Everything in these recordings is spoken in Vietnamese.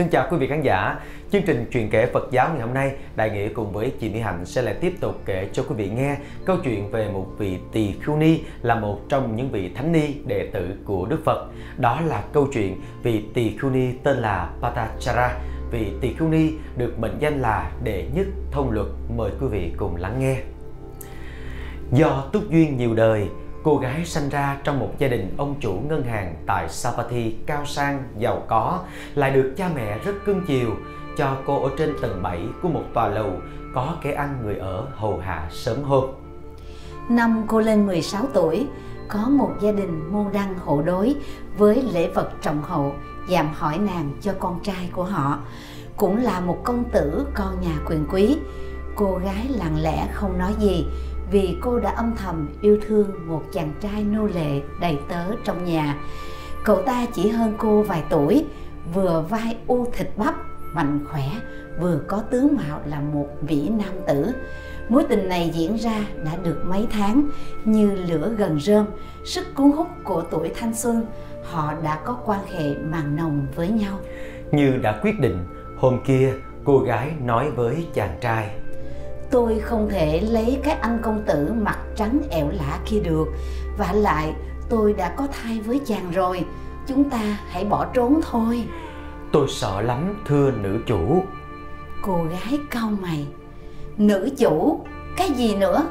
Xin chào quý vị khán giả. Chương trình truyền kể Phật giáo ngày hôm nay, Đại nghĩa cùng với chị Mỹ Hạnh sẽ lại tiếp tục kể cho quý vị nghe câu chuyện về một vị tỳ khưu ni là một trong những vị thánh ni đệ tử của Đức Phật. Đó là câu chuyện vị tỳ khưu ni tên là Patachara. Vị tỳ khưu ni được mệnh danh là đệ nhất thông luật. Mời quý vị cùng lắng nghe. Do túc duyên nhiều đời, Cô gái sinh ra trong một gia đình ông chủ ngân hàng tại Sapati cao sang, giàu có, lại được cha mẹ rất cưng chiều, cho cô ở trên tầng 7 của một tòa lầu có kẻ ăn người ở hầu hạ sớm hôm. Năm cô lên 16 tuổi, có một gia đình môn đăng hộ đối với lễ vật trọng hậu dạm hỏi nàng cho con trai của họ. Cũng là một công tử con nhà quyền quý. Cô gái lặng lẽ không nói gì vì cô đã âm thầm yêu thương một chàng trai nô lệ đầy tớ trong nhà. Cậu ta chỉ hơn cô vài tuổi, vừa vai u thịt bắp, mạnh khỏe, vừa có tướng mạo là một vĩ nam tử. Mối tình này diễn ra đã được mấy tháng như lửa gần rơm, sức cuốn hút của tuổi thanh xuân, họ đã có quan hệ màng nồng với nhau. Như đã quyết định, hôm kia cô gái nói với chàng trai tôi không thể lấy cái anh công tử mặt trắng ẻo lả kia được. Và lại tôi đã có thai với chàng rồi. Chúng ta hãy bỏ trốn thôi. Tôi sợ lắm thưa nữ chủ. Cô gái cau mày. Nữ chủ? Cái gì nữa?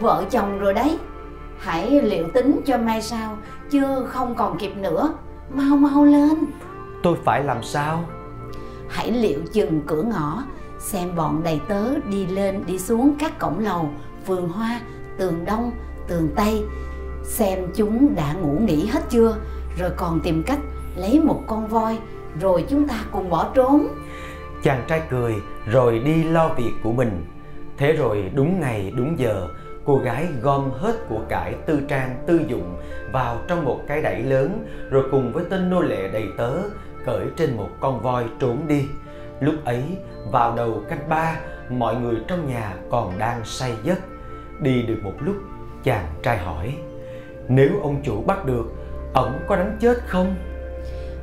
Vợ chồng rồi đấy. Hãy liệu tính cho mai sau chưa không còn kịp nữa. Mau mau lên. Tôi phải làm sao? Hãy liệu chừng cửa ngõ xem bọn đầy tớ đi lên đi xuống các cổng lầu vườn hoa tường đông tường tây. Xem chúng đã ngủ nghỉ hết chưa rồi còn tìm cách lấy một con voi rồi chúng ta cùng bỏ trốn. Chàng trai cười rồi đi lo việc của mình. Thế rồi đúng ngày đúng giờ cô gái gom hết của cải tư trang tư dụng vào trong một cái đẩy lớn rồi cùng với tên nô lệ đầy tớ cởi trên một con voi trốn đi. Lúc ấy, vào đầu canh ba, mọi người trong nhà còn đang say giấc. Đi được một lúc, chàng trai hỏi, nếu ông chủ bắt được, ổng có đánh chết không?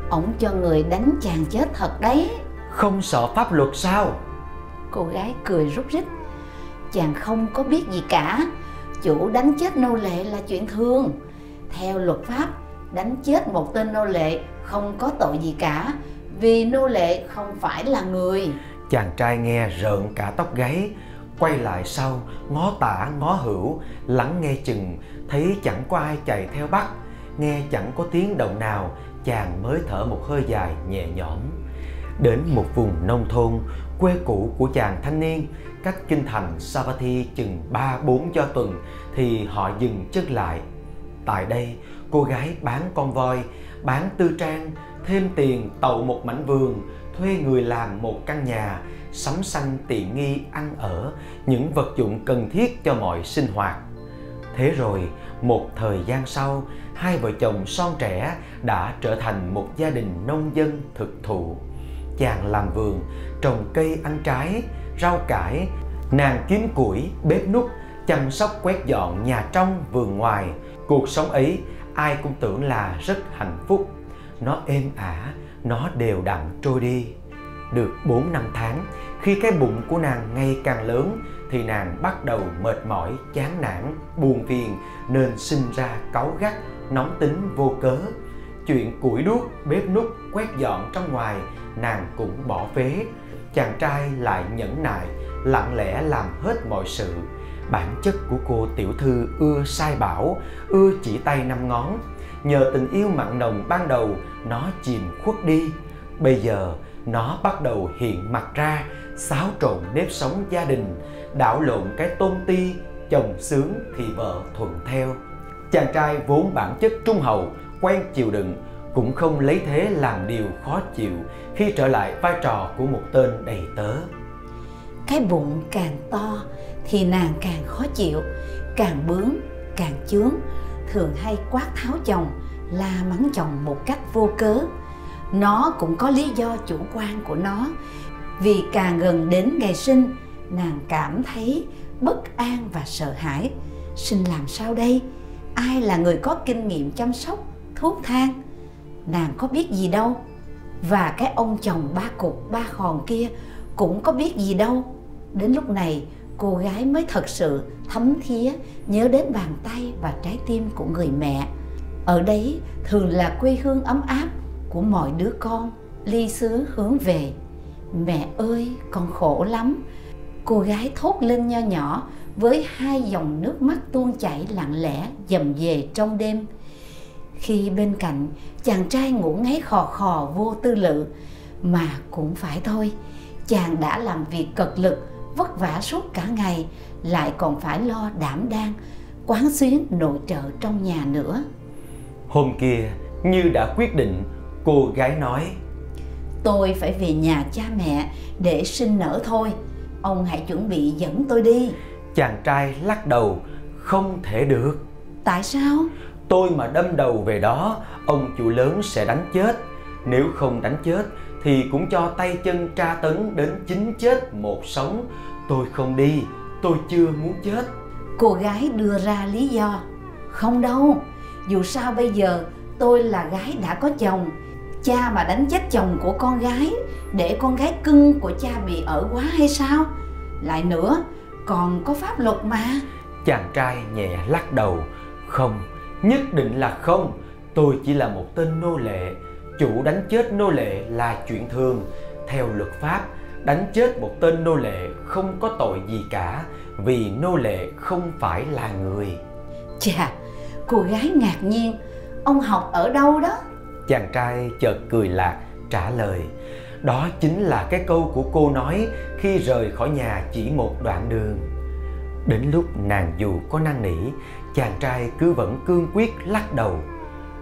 Ổng cho người đánh chàng chết thật đấy. Không sợ pháp luật sao? Cô gái cười rút rít. Chàng không có biết gì cả. Chủ đánh chết nô lệ là chuyện thường. Theo luật pháp, đánh chết một tên nô lệ không có tội gì cả vì nô lệ không phải là người chàng trai nghe rợn cả tóc gáy quay lại sau ngó tả ngó hữu lắng nghe chừng thấy chẳng có ai chạy theo bắt nghe chẳng có tiếng động nào chàng mới thở một hơi dài nhẹ nhõm. Đến một vùng nông thôn quê cũ của chàng thanh niên cách kinh thành Savatthi chừng ba bốn cho tuần thì họ dừng chân lại. Tại đây cô gái bán con voi bán tư trang thêm tiền tậu một mảnh vườn, thuê người làm một căn nhà, sắm xanh tiện nghi ăn ở, những vật dụng cần thiết cho mọi sinh hoạt. Thế rồi, một thời gian sau, hai vợ chồng son trẻ đã trở thành một gia đình nông dân thực thụ. Chàng làm vườn, trồng cây ăn trái, rau cải, nàng kiếm củi, bếp nút, chăm sóc quét dọn nhà trong vườn ngoài. Cuộc sống ấy ai cũng tưởng là rất hạnh phúc nó êm ả, nó đều đặn trôi đi. Được 4 năm tháng, khi cái bụng của nàng ngày càng lớn thì nàng bắt đầu mệt mỏi, chán nản, buồn phiền nên sinh ra cáu gắt, nóng tính vô cớ. Chuyện củi đuốc, bếp nút, quét dọn trong ngoài nàng cũng bỏ phế. Chàng trai lại nhẫn nại, lặng lẽ làm hết mọi sự. Bản chất của cô tiểu thư ưa sai bảo, ưa chỉ tay năm ngón, nhờ tình yêu mặn nồng ban đầu, nó chìm khuất đi. Bây giờ, nó bắt đầu hiện mặt ra, xáo trộn nếp sống gia đình, đảo lộn cái tôn ti, chồng sướng thì vợ thuận theo. Chàng trai vốn bản chất trung hậu, quen chịu đựng, cũng không lấy thế làm điều khó chịu khi trở lại vai trò của một tên đầy tớ. Cái bụng càng to thì nàng càng khó chịu, càng bướng, càng chướng thường hay quát tháo chồng, la mắng chồng một cách vô cớ. Nó cũng có lý do chủ quan của nó. Vì càng gần đến ngày sinh, nàng cảm thấy bất an và sợ hãi. Sinh làm sao đây? Ai là người có kinh nghiệm chăm sóc, thuốc thang? Nàng có biết gì đâu. Và cái ông chồng ba cục, ba hòn kia cũng có biết gì đâu. Đến lúc này cô gái mới thật sự thấm thía, nhớ đến bàn tay và trái tim của người mẹ. Ở đấy thường là quê hương ấm áp của mọi đứa con, ly xứ hướng về. Mẹ ơi, con khổ lắm. Cô gái thốt lên nho nhỏ với hai dòng nước mắt tuôn chảy lặng lẽ dầm về trong đêm. Khi bên cạnh, chàng trai ngủ ngáy khò khò vô tư lự, mà cũng phải thôi, chàng đã làm việc cật lực vất vả suốt cả ngày lại còn phải lo đảm đang quán xuyến nội trợ trong nhà nữa. Hôm kia như đã quyết định cô gái nói tôi phải về nhà cha mẹ để sinh nở thôi. Ông hãy chuẩn bị dẫn tôi đi. Chàng trai lắc đầu không thể được. Tại sao? Tôi mà đâm đầu về đó ông chủ lớn sẽ đánh chết. Nếu không đánh chết thì cũng cho tay chân tra tấn đến chín chết một sống. Tôi không đi tôi chưa muốn chết. Cô gái đưa ra lý do không đâu. Dù sao bây giờ tôi là gái đã có chồng cha mà đánh chết chồng của con gái để con gái cưng của cha bị ở quá hay sao? Lại nữa còn có pháp luật mà. Chàng trai nhẹ lắc đầu không nhất định là không. Tôi chỉ là một tên nô lệ chủ đánh chết nô lệ là chuyện thường. Theo luật pháp đánh chết một tên nô lệ không có tội gì cả vì nô lệ không phải là người. Chà cô gái ngạc nhiên. Ông học ở đâu đó? Chàng trai chợt cười lạc trả lời. Đó chính là cái câu của cô nói khi rời khỏi nhà chỉ một đoạn đường. Đến lúc nàng dù có năn nỉ chàng trai cứ vẫn cương quyết lắc đầu.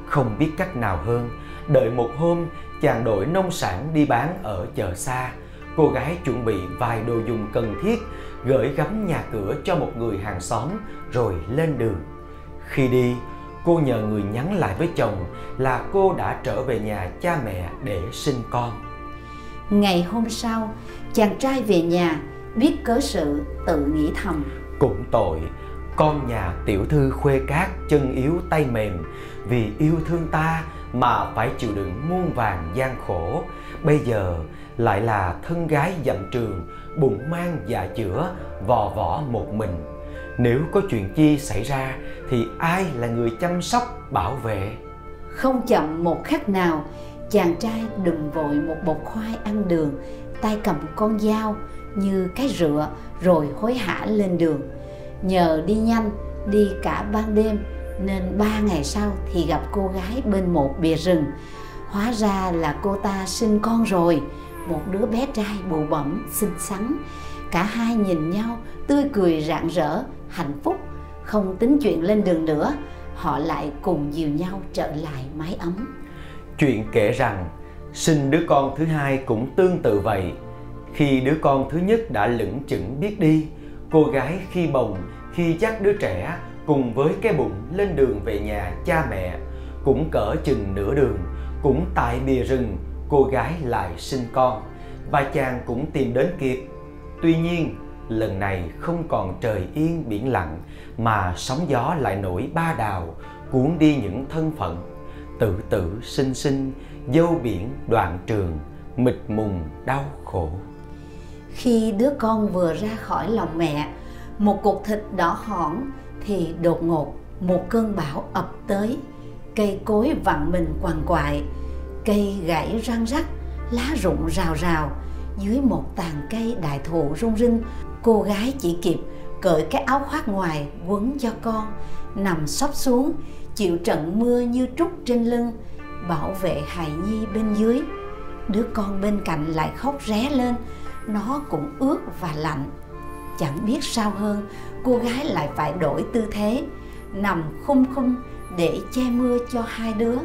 Không biết cách nào hơn đợi một hôm chàng đổi nông sản đi bán ở chợ xa. Cô gái chuẩn bị vài đồ dùng cần thiết gửi gắm nhà cửa cho một người hàng xóm rồi lên đường. Khi đi cô nhờ người nhắn lại với chồng là cô đã trở về nhà cha mẹ để sinh con. Ngày hôm sau chàng trai về nhà biết cớ sự tự nghĩ thầm. Cũng tội con nhà tiểu thư khuê cát chân yếu tay mềm vì yêu thương ta mà phải chịu đựng muôn vàng gian khổ. Bây giờ lại là thân gái dặm trường, bụng mang dạ chữa, vò võ một mình. Nếu có chuyện chi xảy ra, thì ai là người chăm sóc, bảo vệ? Không chậm một khắc nào, chàng trai đừng vội một bột khoai ăn đường, tay cầm con dao như cái rựa rồi hối hả lên đường. Nhờ đi nhanh, đi cả ban đêm nên ba ngày sau thì gặp cô gái bên một bìa rừng. Hóa ra là cô ta sinh con rồi. Một đứa bé trai bụ bẩm, xinh xắn. Cả hai nhìn nhau, tươi cười rạng rỡ, hạnh phúc. Không tính chuyện lên đường nữa, họ lại cùng dìu nhau trở lại mái ấm. Chuyện kể rằng, sinh đứa con thứ hai cũng tương tự vậy. Khi đứa con thứ nhất đã lững chững biết đi, cô gái khi bồng, khi dắt đứa trẻ cùng với cái bụng lên đường về nhà cha mẹ, cũng cỡ chừng nửa đường, cũng tại bìa rừng, cô gái lại sinh con. Và chàng cũng tìm đến kịp. Tuy nhiên, lần này không còn trời yên biển lặng, mà sóng gió lại nổi ba đào, cuốn đi những thân phận. Tự tử sinh sinh, dâu biển đoạn trường, mịt mùng đau khổ. Khi đứa con vừa ra khỏi lòng mẹ, một cục thịt đỏ hỏn thì đột ngột một cơn bão ập tới. Cây cối vặn mình quằn quại, cây gãy răng rắc, lá rụng rào rào. Dưới một tàn cây đại thụ rung rinh, cô gái chỉ kịp cởi cái áo khoác ngoài quấn cho con, nằm xóp xuống, chịu trận mưa như trút trên lưng, bảo vệ hài nhi bên dưới. Đứa con bên cạnh lại khóc ré lên, nó cũng ướt và lạnh. Chẳng biết sao hơn cô gái lại phải đổi tư thế, nằm khum khum để che mưa cho hai đứa.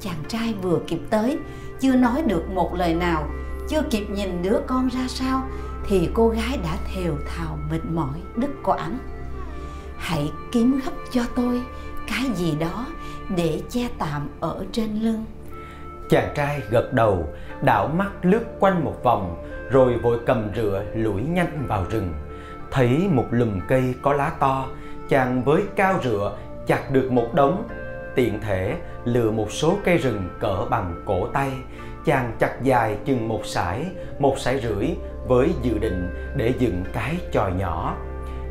Chàng trai vừa kịp tới, chưa nói được một lời nào, chưa kịp nhìn đứa con ra sao, thì cô gái đã thều thào mệt mỏi, đứt quãng. Hãy kiếm gấp cho tôi cái gì đó để che tạm ở trên lưng. Chàng trai gật đầu, đảo mắt lướt quanh một vòng, rồi vội cầm rựa lủi nhanh vào rừng thấy một lùm cây có lá to chàng với cao rựa chặt được một đống tiện thể lựa một số cây rừng cỡ bằng cổ tay chàng chặt dài chừng một sải, một sải rưỡi với dự định để dựng cái chòi nhỏ.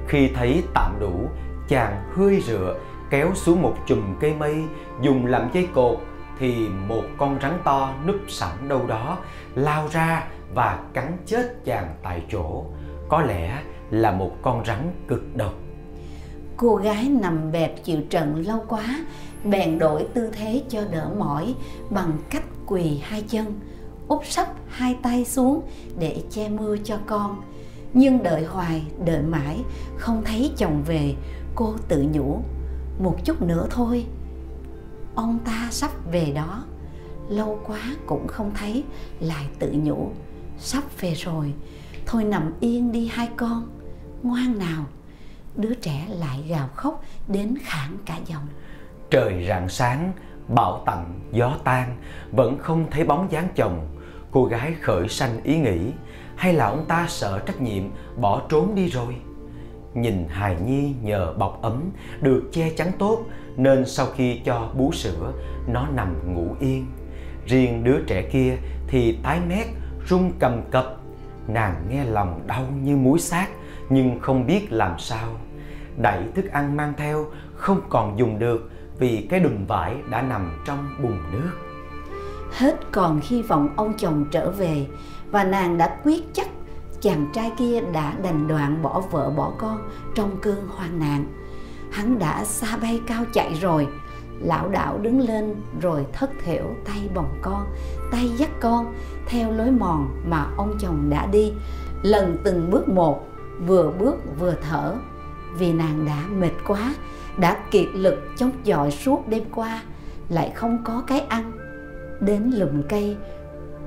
Khi thấy tạm đủ, chàng hơi rựa kéo xuống một chùm cây mây dùng làm dây cột thì một con rắn to núp sẵn đâu đó lao ra và cắn chết chàng tại chỗ. Có lẽ là một con rắn cực độc. Cô gái nằm bẹp chịu trận lâu quá, bèn đổi tư thế cho đỡ mỏi bằng cách quỳ hai chân, úp sấp hai tay xuống để che mưa cho con. Nhưng đợi hoài, đợi mãi, không thấy chồng về, cô tự nhủ, một chút nữa thôi, ông ta sắp về đó. Lâu quá cũng không thấy, lại tự nhủ, sắp về rồi, thôi nằm yên đi hai con, ngoan nào. Đứa trẻ lại gào khóc đến khản cả giọng. Trời rạng sáng, bão tạnh, gió tan, vẫn không thấy bóng dáng chồng. Cô gái khởi sanh ý nghĩ, hay là ông ta sợ trách nhiệm bỏ trốn đi rồi? Nhìn hài nhi nhờ bọc ấm, được che chắn tốt, nên sau khi cho bú sữa, nó nằm ngủ yên. Riêng đứa trẻ kia thì tái mét, run cầm cập. Nàng nghe lòng đau như muối xác, nhưng không biết làm sao. Đẩy thức ăn mang theo, không còn dùng được, vì cái đùm vải đã nằm trong bùn nước. Hết còn hy vọng ông chồng trở về và nàng đã quyết chắc chàng trai kia đã đành đoạn bỏ vợ bỏ con trong cơn hoang nạn. Hắn đã xa bay cao chạy rồi, lão đảo đứng lên rồi thất thểu tay bồng con, tay dắt con theo lối mòn mà ông chồng đã đi, lần từng bước một, vừa bước vừa thở, vì nàng đã mệt quá đã kiệt lực chống chọi suốt đêm qua lại không có cái ăn. Đến lùm cây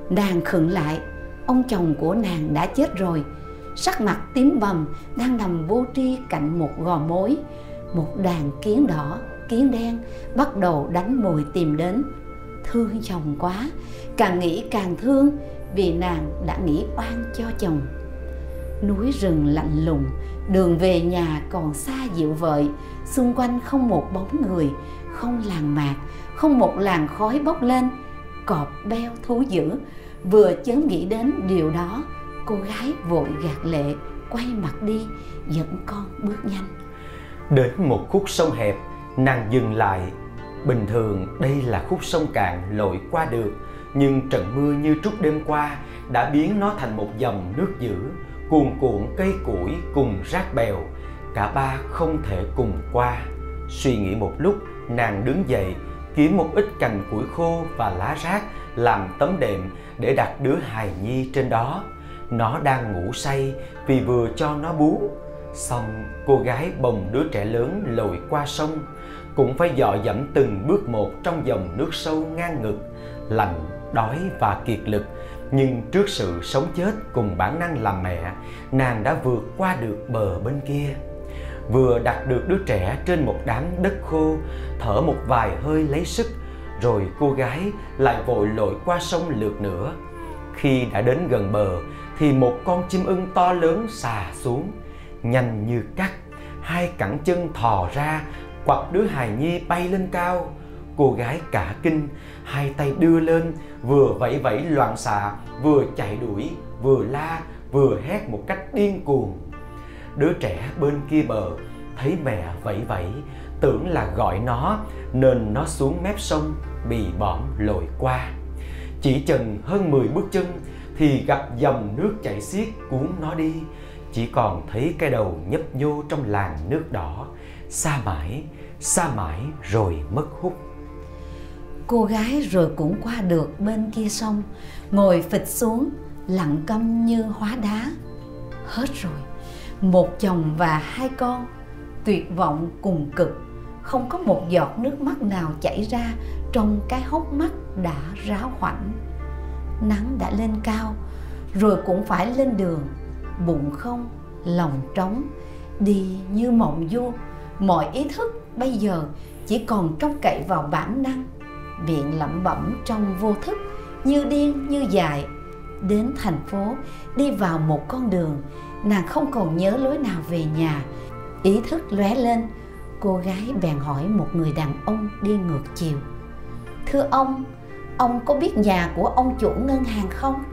nàng khựng lại ông chồng của nàng đã chết rồi. Sắc mặt tím bầm đang nằm vô tri cạnh một gò mối một đàn kiến đỏ kiến đen bắt đầu đánh mồi tìm đến. Thương chồng quá, càng nghĩ càng thương, vì nàng đã nghĩ oan cho chồng. Núi rừng lạnh lùng, đường về nhà còn xa dịu vợi, xung quanh không một bóng người, không làng mạc, không một làn khói bốc lên. Cọp beo thú dữ, vừa chớm nghĩ đến điều đó, cô gái vội gạt lệ, quay mặt đi, dẫn con bước nhanh. Đến một khúc sông hẹp nàng dừng lại. Bình thường, đây là khúc sông cạn lội qua được, nhưng trận mưa như trút đêm qua đã biến nó thành một dòng nước dữ, cuồn cuộn cây củi cùng rác bèo. Cả ba không thể cùng qua. Suy nghĩ một lúc, nàng đứng dậy, kiếm một ít cành củi khô và lá rác làm tấm đệm để đặt đứa hài nhi trên đó. Nó đang ngủ say vì vừa cho nó bú. Xong, cô gái bồng đứa trẻ lớn lội qua sông cũng phải dò dẫm từng bước một trong dòng nước sâu ngang ngực, lạnh, đói và kiệt lực. Nhưng trước sự sống chết cùng bản năng làm mẹ, nàng đã vượt qua được bờ bên kia. Vừa đặt được đứa trẻ trên một đám đất khô, thở một vài hơi lấy sức, rồi cô gái lại vội lội qua sông lượt nữa. Khi đã đến gần bờ, thì một con chim ưng to lớn xà xuống, nhanh như cắt, hai cẳng chân thò ra quặp đứa hài nhi bay lên cao. Cô gái cả kinh, hai tay đưa lên, vừa vẫy vẫy loạn xạ, vừa chạy đuổi, vừa la, vừa hét một cách điên cuồng. Đứa trẻ bên kia bờ, thấy mẹ vẫy vẫy, tưởng là gọi nó, nên nó xuống mép sông, bị bõm lội qua. Chỉ chừng hơn 10 bước chân thì gặp dòng nước chảy xiết cuốn nó đi. Chỉ còn thấy cái đầu nhấp nhô trong làn nước đỏ xa mãi xa mãi rồi mất hút. Cô gái rồi cũng qua được bên kia sông, ngồi phịch xuống, lặng câm như hóa đá. Hết rồi, một chồng và hai con, tuyệt vọng cùng cực. Không có một giọt nước mắt nào chảy ra trong cái hốc mắt đã ráo hoảnh nắng đã lên cao, rồi cũng phải lên đường. Bụng không, lòng trống, đi như mộng du mọi ý thức bây giờ chỉ còn trông cậy vào bản năng. Miệng lẩm bẩm trong vô thức, như điên, như dại, đến thành phố, đi vào một con đường nàng không còn nhớ lối nào về nhà. Ý thức lóe lên, cô gái bèn hỏi một người đàn ông đi ngược chiều. Thưa ông Ông có biết nhà của ông chủ ngân hàng không?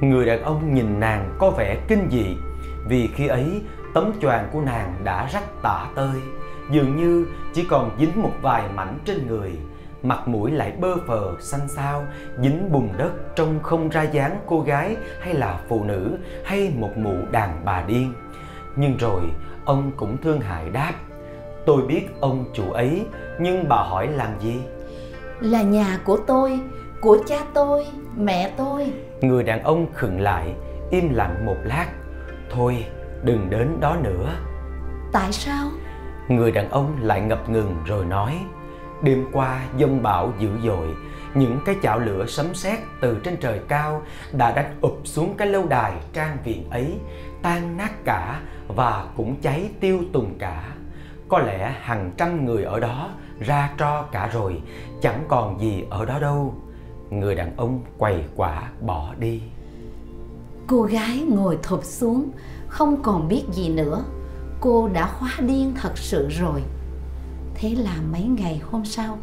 Người đàn ông nhìn nàng có vẻ kinh dị, Vì khi ấy tấm choàng của nàng đã rách tả tơi. Dường như chỉ còn dính một vài mảnh trên người Mặt mũi lại bơ phờ, xanh xao, dính bùn đất Trông không ra dáng cô gái hay là phụ nữ hay một mụ đàn bà điên Nhưng rồi ông cũng thương hại đáp Tôi biết ông chủ ấy nhưng bà hỏi làm gì? Là nhà của tôi, của cha tôi, mẹ tôi Người đàn ông khựng lại, im lặng một lát. Thôi, đừng đến đó nữa. Tại sao? Người đàn ông lại ngập ngừng rồi nói. Đêm qua dông bão dữ dội, những cái chảo lửa sấm sét từ trên trời cao đã đánh ụp xuống cái lâu đài trang viện ấy, tan nát cả và cũng cháy tiêu tùng cả. Có lẽ hàng trăm người ở đó ra tro cả rồi, chẳng còn gì ở đó đâu người đàn ông quầy quả bỏ đi Cô gái ngồi thụp xuống, không còn biết gì nữa. Cô đã hóa điên thật sự rồi. Thế là mấy ngày hôm sau,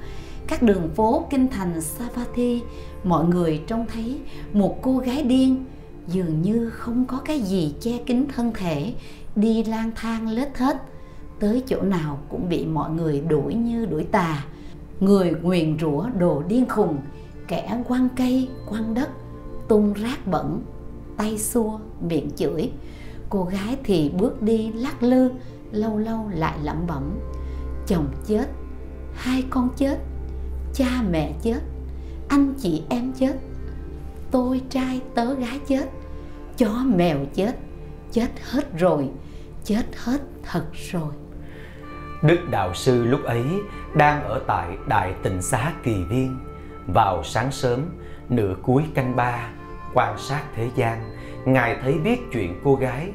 các đường phố kinh thành Savatthi, mọi người trông thấy một cô gái điên dường như không có cái gì che kín thân thể, đi lang thang lết thết, tới chỗ nào cũng bị mọi người đuổi như đuổi tà. Người nguyền rủa đồ điên khùng, kẻ quăng cây, quăng đất, tung rác bẩn, tay xua, miệng chửi. Cô gái thì bước đi lắc lư, lâu lâu lại lẩm bẩm. Chồng chết, hai con chết, cha mẹ chết, anh chị em chết, tôi trai tớ gái chết, chó mèo chết, chết hết rồi, chết hết thật rồi. Đức Đạo Sư lúc ấy đang ở tại Đại Tịnh Xá Kỳ Viên Vào sáng sớm, nửa cuối canh ba, quan sát thế gian Ngài thấy biết chuyện cô gái.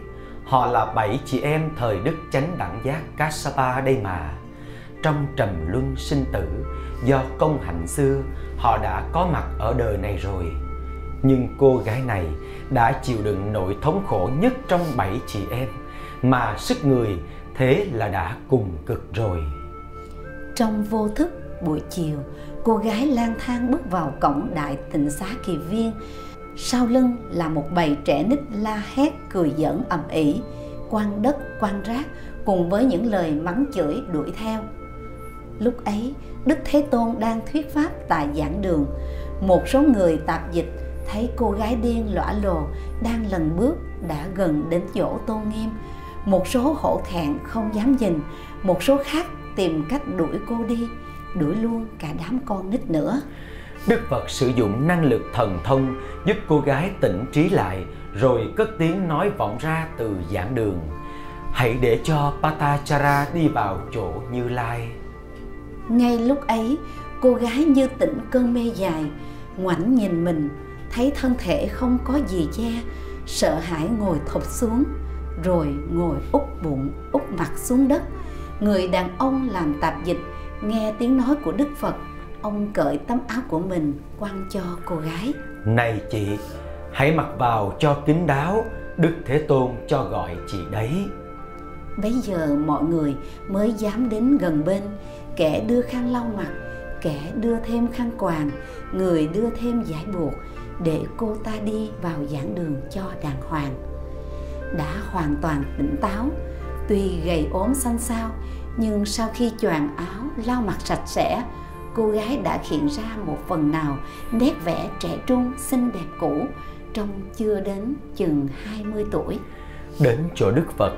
Họ là bảy chị em thời Đức Chánh Đẳng Giác Kassapa đây mà. Trong trầm luân sinh tử Do công hạnh xưa Họ đã có mặt ở đời này rồi. Nhưng cô gái này đã chịu đựng nỗi thống khổ nhất trong bảy chị em Mà sức người thế là đã cùng cực rồi. Trong vô thức buổi chiều, cô gái lang thang bước vào cổng đại tịnh xá kỳ viên. Sau lưng là một bầy trẻ nít la hét cười giỡn ầm ĩ, quăng đất quăng rác cùng với những lời mắng chửi đuổi theo. Lúc ấy, Đức Thế Tôn đang thuyết pháp tại giảng đường. Một số người tạp dịch thấy cô gái điên lõa lồ đang lần bước đã gần đến chỗ tôn nghiêm. Một số hổ thẹn không dám nhìn, một số khác tìm cách đuổi cô đi, đuổi luôn cả đám con nít nữa. Đức Phật sử dụng năng lực thần thông giúp cô gái tỉnh trí lại rồi cất tiếng nói vọng ra từ giảng đường. Hãy để cho Patachara đi vào chỗ Như Lai. Ngay lúc ấy, cô gái như tỉnh cơn mê dài, ngoảnh nhìn mình, thấy thân thể không có gì che, sợ hãi ngồi thụp xuống, rồi ngồi úp bụng, úp mặt xuống đất. Người đàn ông làm tạp dịch nghe tiếng nói của Đức Phật, ông cởi tấm áo của mình quăng cho cô gái. Này chị, hãy mặc vào cho kín đáo, Đức Thế Tôn cho gọi chị đấy. Bấy giờ mọi người mới dám đến gần bên, kẻ đưa khăn lau mặt, kẻ đưa thêm khăn quàng, người đưa thêm giải buộc để cô ta đi vào giảng đường cho đàng hoàng. Đã hoàn toàn tỉnh táo, tuy gầy ốm xanh xao, nhưng sau khi choàng áo lau mặt sạch sẽ, cô gái đã hiện ra một phần nào nét vẽ trẻ trung xinh đẹp cũ trong chưa đến chừng 20 tuổi. Đến chỗ Đức Phật,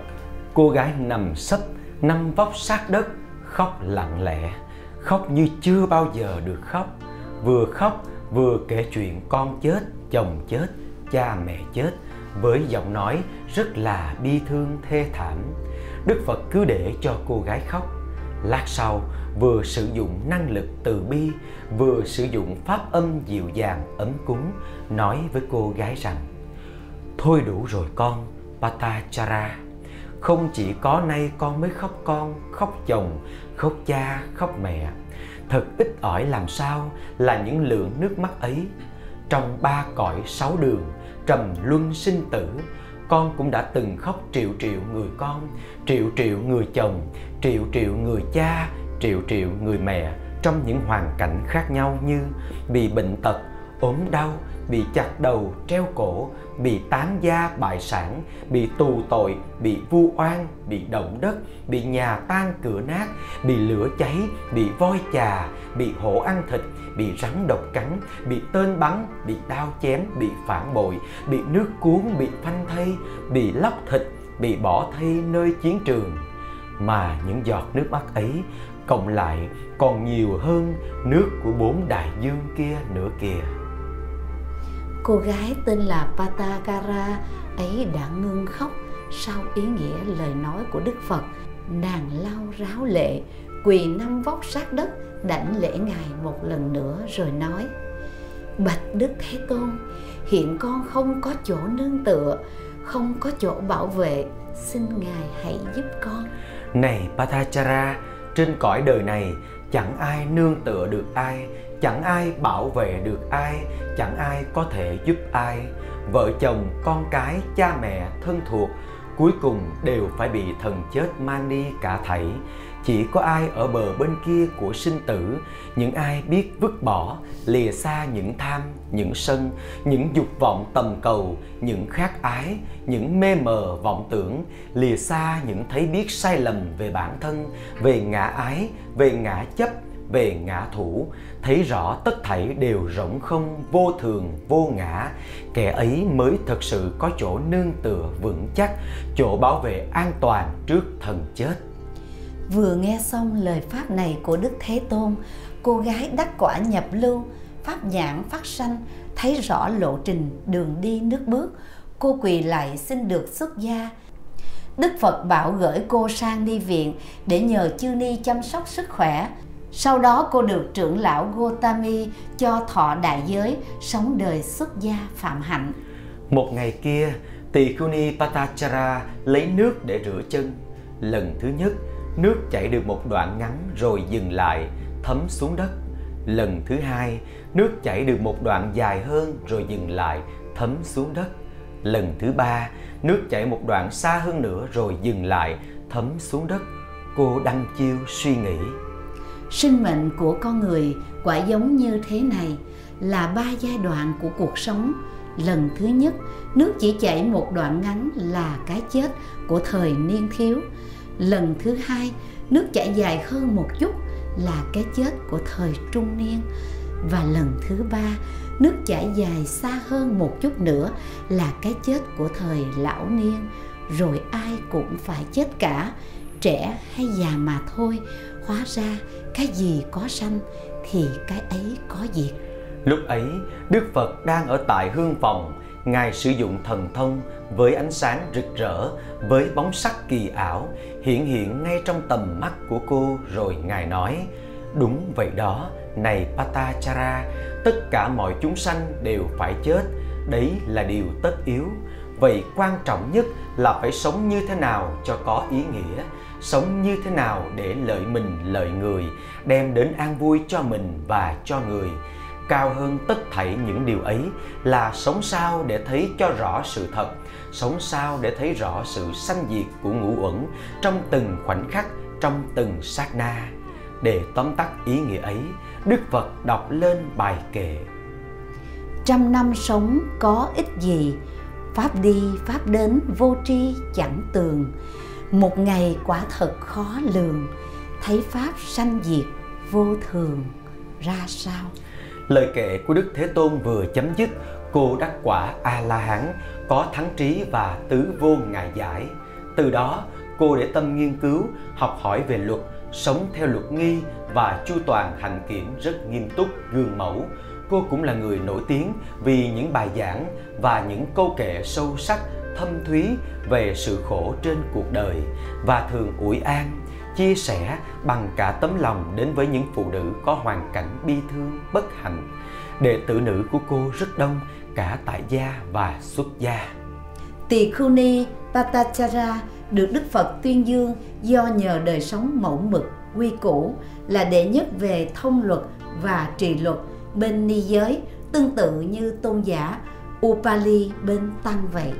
cô gái nằm sấp, nằm vóc sát đất, khóc lặng lẽ, khóc như chưa bao giờ được khóc. Vừa khóc vừa kể chuyện con chết, chồng chết, cha mẹ chết với giọng nói rất là bi thương thê thảm. Đức Phật cứ để cho cô gái khóc. Lát sau, vừa sử dụng năng lực từ bi, vừa sử dụng pháp âm dịu dàng ấm cúng, nói với cô gái rằng Thôi đủ rồi con, Patachara. Không chỉ có nay con mới khóc con, khóc chồng, khóc cha, khóc mẹ. Thật ít ỏi làm sao là những lượng nước mắt ấy. Trong ba cõi sáu đường, trầm luân sinh tử, con cũng đã từng khóc triệu triệu người con, triệu triệu người chồng, triệu triệu người cha, triệu triệu người mẹ trong những hoàn cảnh khác nhau như bị bệnh tật, ốm đau, bị chặt đầu, treo cổ, bị tán gia bại sản, bị tù tội, bị vu oan, bị động đất, bị nhà tan cửa nát, bị lửa cháy, bị voi chà, bị hổ ăn thịt, bị rắn độc cắn, bị tên bắn, bị đao chém, bị phản bội, bị nước cuốn, bị phanh thây, bị lóc thịt, bị bỏ thây nơi chiến trường. Mà những giọt nước mắt ấy cộng lại còn nhiều hơn nước của bốn đại dương kia nữa kìa cô gái tên là Patagara ấy đã ngưng khóc sau ý nghĩa lời nói của Đức Phật. Nàng lau ráo lệ, quỳ năm vóc sát đất, đảnh lễ Ngài một lần nữa rồi nói Bạch Đức Thế Tôn, hiện con không có chỗ nương tựa, không có chỗ bảo vệ, xin Ngài hãy giúp con. Này Patachara, trên cõi đời này, chẳng ai nương tựa được ai, chẳng ai bảo vệ được ai, chẳng ai có thể giúp ai. Vợ chồng, con cái, cha mẹ, thân thuộc, cuối cùng đều phải bị thần chết mang đi cả thảy chỉ có ai ở bờ bên kia của sinh tử, những ai biết vứt bỏ, lìa xa những tham, những sân, những dục vọng tầm cầu, những khát ái, những mê mờ vọng tưởng, lìa xa những thấy biết sai lầm về bản thân, về ngã ái, về ngã chấp, về ngã thủ, thấy rõ tất thảy đều rỗng không, vô thường, vô ngã. Kẻ ấy mới thật sự có chỗ nương tựa vững chắc, chỗ bảo vệ an toàn trước thần chết vừa nghe xong lời pháp này của đức thế tôn cô gái đắc quả nhập lưu pháp nhãn phát sanh thấy rõ lộ trình đường đi nước bước cô quỳ lại xin được xuất gia Đức Phật bảo gửi cô sang đi viện để nhờ chư ni chăm sóc sức khỏe sau đó cô được trưởng lão Gotami cho thọ đại giới, sống đời xuất gia phạm hạnh. Một ngày kia, tỳ khu ni Patachara lấy nước để rửa chân. Lần thứ nhất, nước chảy được một đoạn ngắn rồi dừng lại, thấm xuống đất. Lần thứ hai, nước chảy được một đoạn dài hơn rồi dừng lại, thấm xuống đất. Lần thứ ba, nước chảy một đoạn xa hơn nữa rồi dừng lại, thấm xuống đất. Cô đăng chiêu suy nghĩ sinh mệnh của con người quả giống như thế này là ba giai đoạn của cuộc sống lần thứ nhất nước chỉ chảy một đoạn ngắn là cái chết của thời niên thiếu lần thứ hai, nước chảy dài hơn một chút là cái chết của thời trung niên. Và lần thứ ba, nước chảy dài xa hơn một chút nữa là cái chết của thời lão niên. Rồi ai cũng phải chết cả, trẻ hay già mà thôi. Hóa ra cái gì có sanh thì cái ấy có diệt. Lúc ấy, đức phật đang ở tại hương phòng ngài sử dụng thần thông với ánh sáng rực rỡ, với bóng sắc kỳ ảo hiện hiện ngay trong tầm mắt của cô rồi ngài nói, đúng vậy đó, này patachara, tất cả mọi chúng sanh đều phải chết, đấy là điều tất yếu. Vậy quan trọng nhất là phải sống như thế nào cho có ý nghĩa, sống như thế nào để lợi mình, lợi người, đem đến an vui cho mình và cho người cao hơn tất thảy những điều ấy là sống sao để thấy cho rõ sự thật, sống sao để thấy rõ sự sanh diệt của ngũ uẩn trong từng khoảnh khắc, trong từng sát na. Để tóm tắt ý nghĩa ấy, đức phật đọc lên bài kệ. Trăm năm sống có ích gì? Pháp đi, pháp đến, vô tri chẳng tường. Một ngày quả thật khó lường, thấy pháp sanh diệt vô thường, ra sao? Lời kệ của đức thế tôn vừa chấm dứt, cô đắc quả a la hán có thắng trí và tứ vô ngại giải. Từ đó, cô để tâm nghiên cứu, học hỏi về luật, sống theo luật nghi và chu toàn hành kiểm rất nghiêm túc, gương mẫu. Cô cũng là người nổi tiếng vì những bài giảng và những câu kệ sâu sắc, thâm thúy về sự khổ trên cuộc đời và thường ủi an chia sẻ bằng cả tấm lòng đến với những phụ nữ có hoàn cảnh bi thương, bất hạnh. Đệ tử nữ của cô rất đông, cả tại gia và xuất gia. Tỳ Khưu ni patachara được đức phật tuyên dương do nhờ đời sống mẫu mực, quy củ là đệ nhất về thông luật và trì luật bên ni giới, tương tự như tôn giả upali bên tăng vậy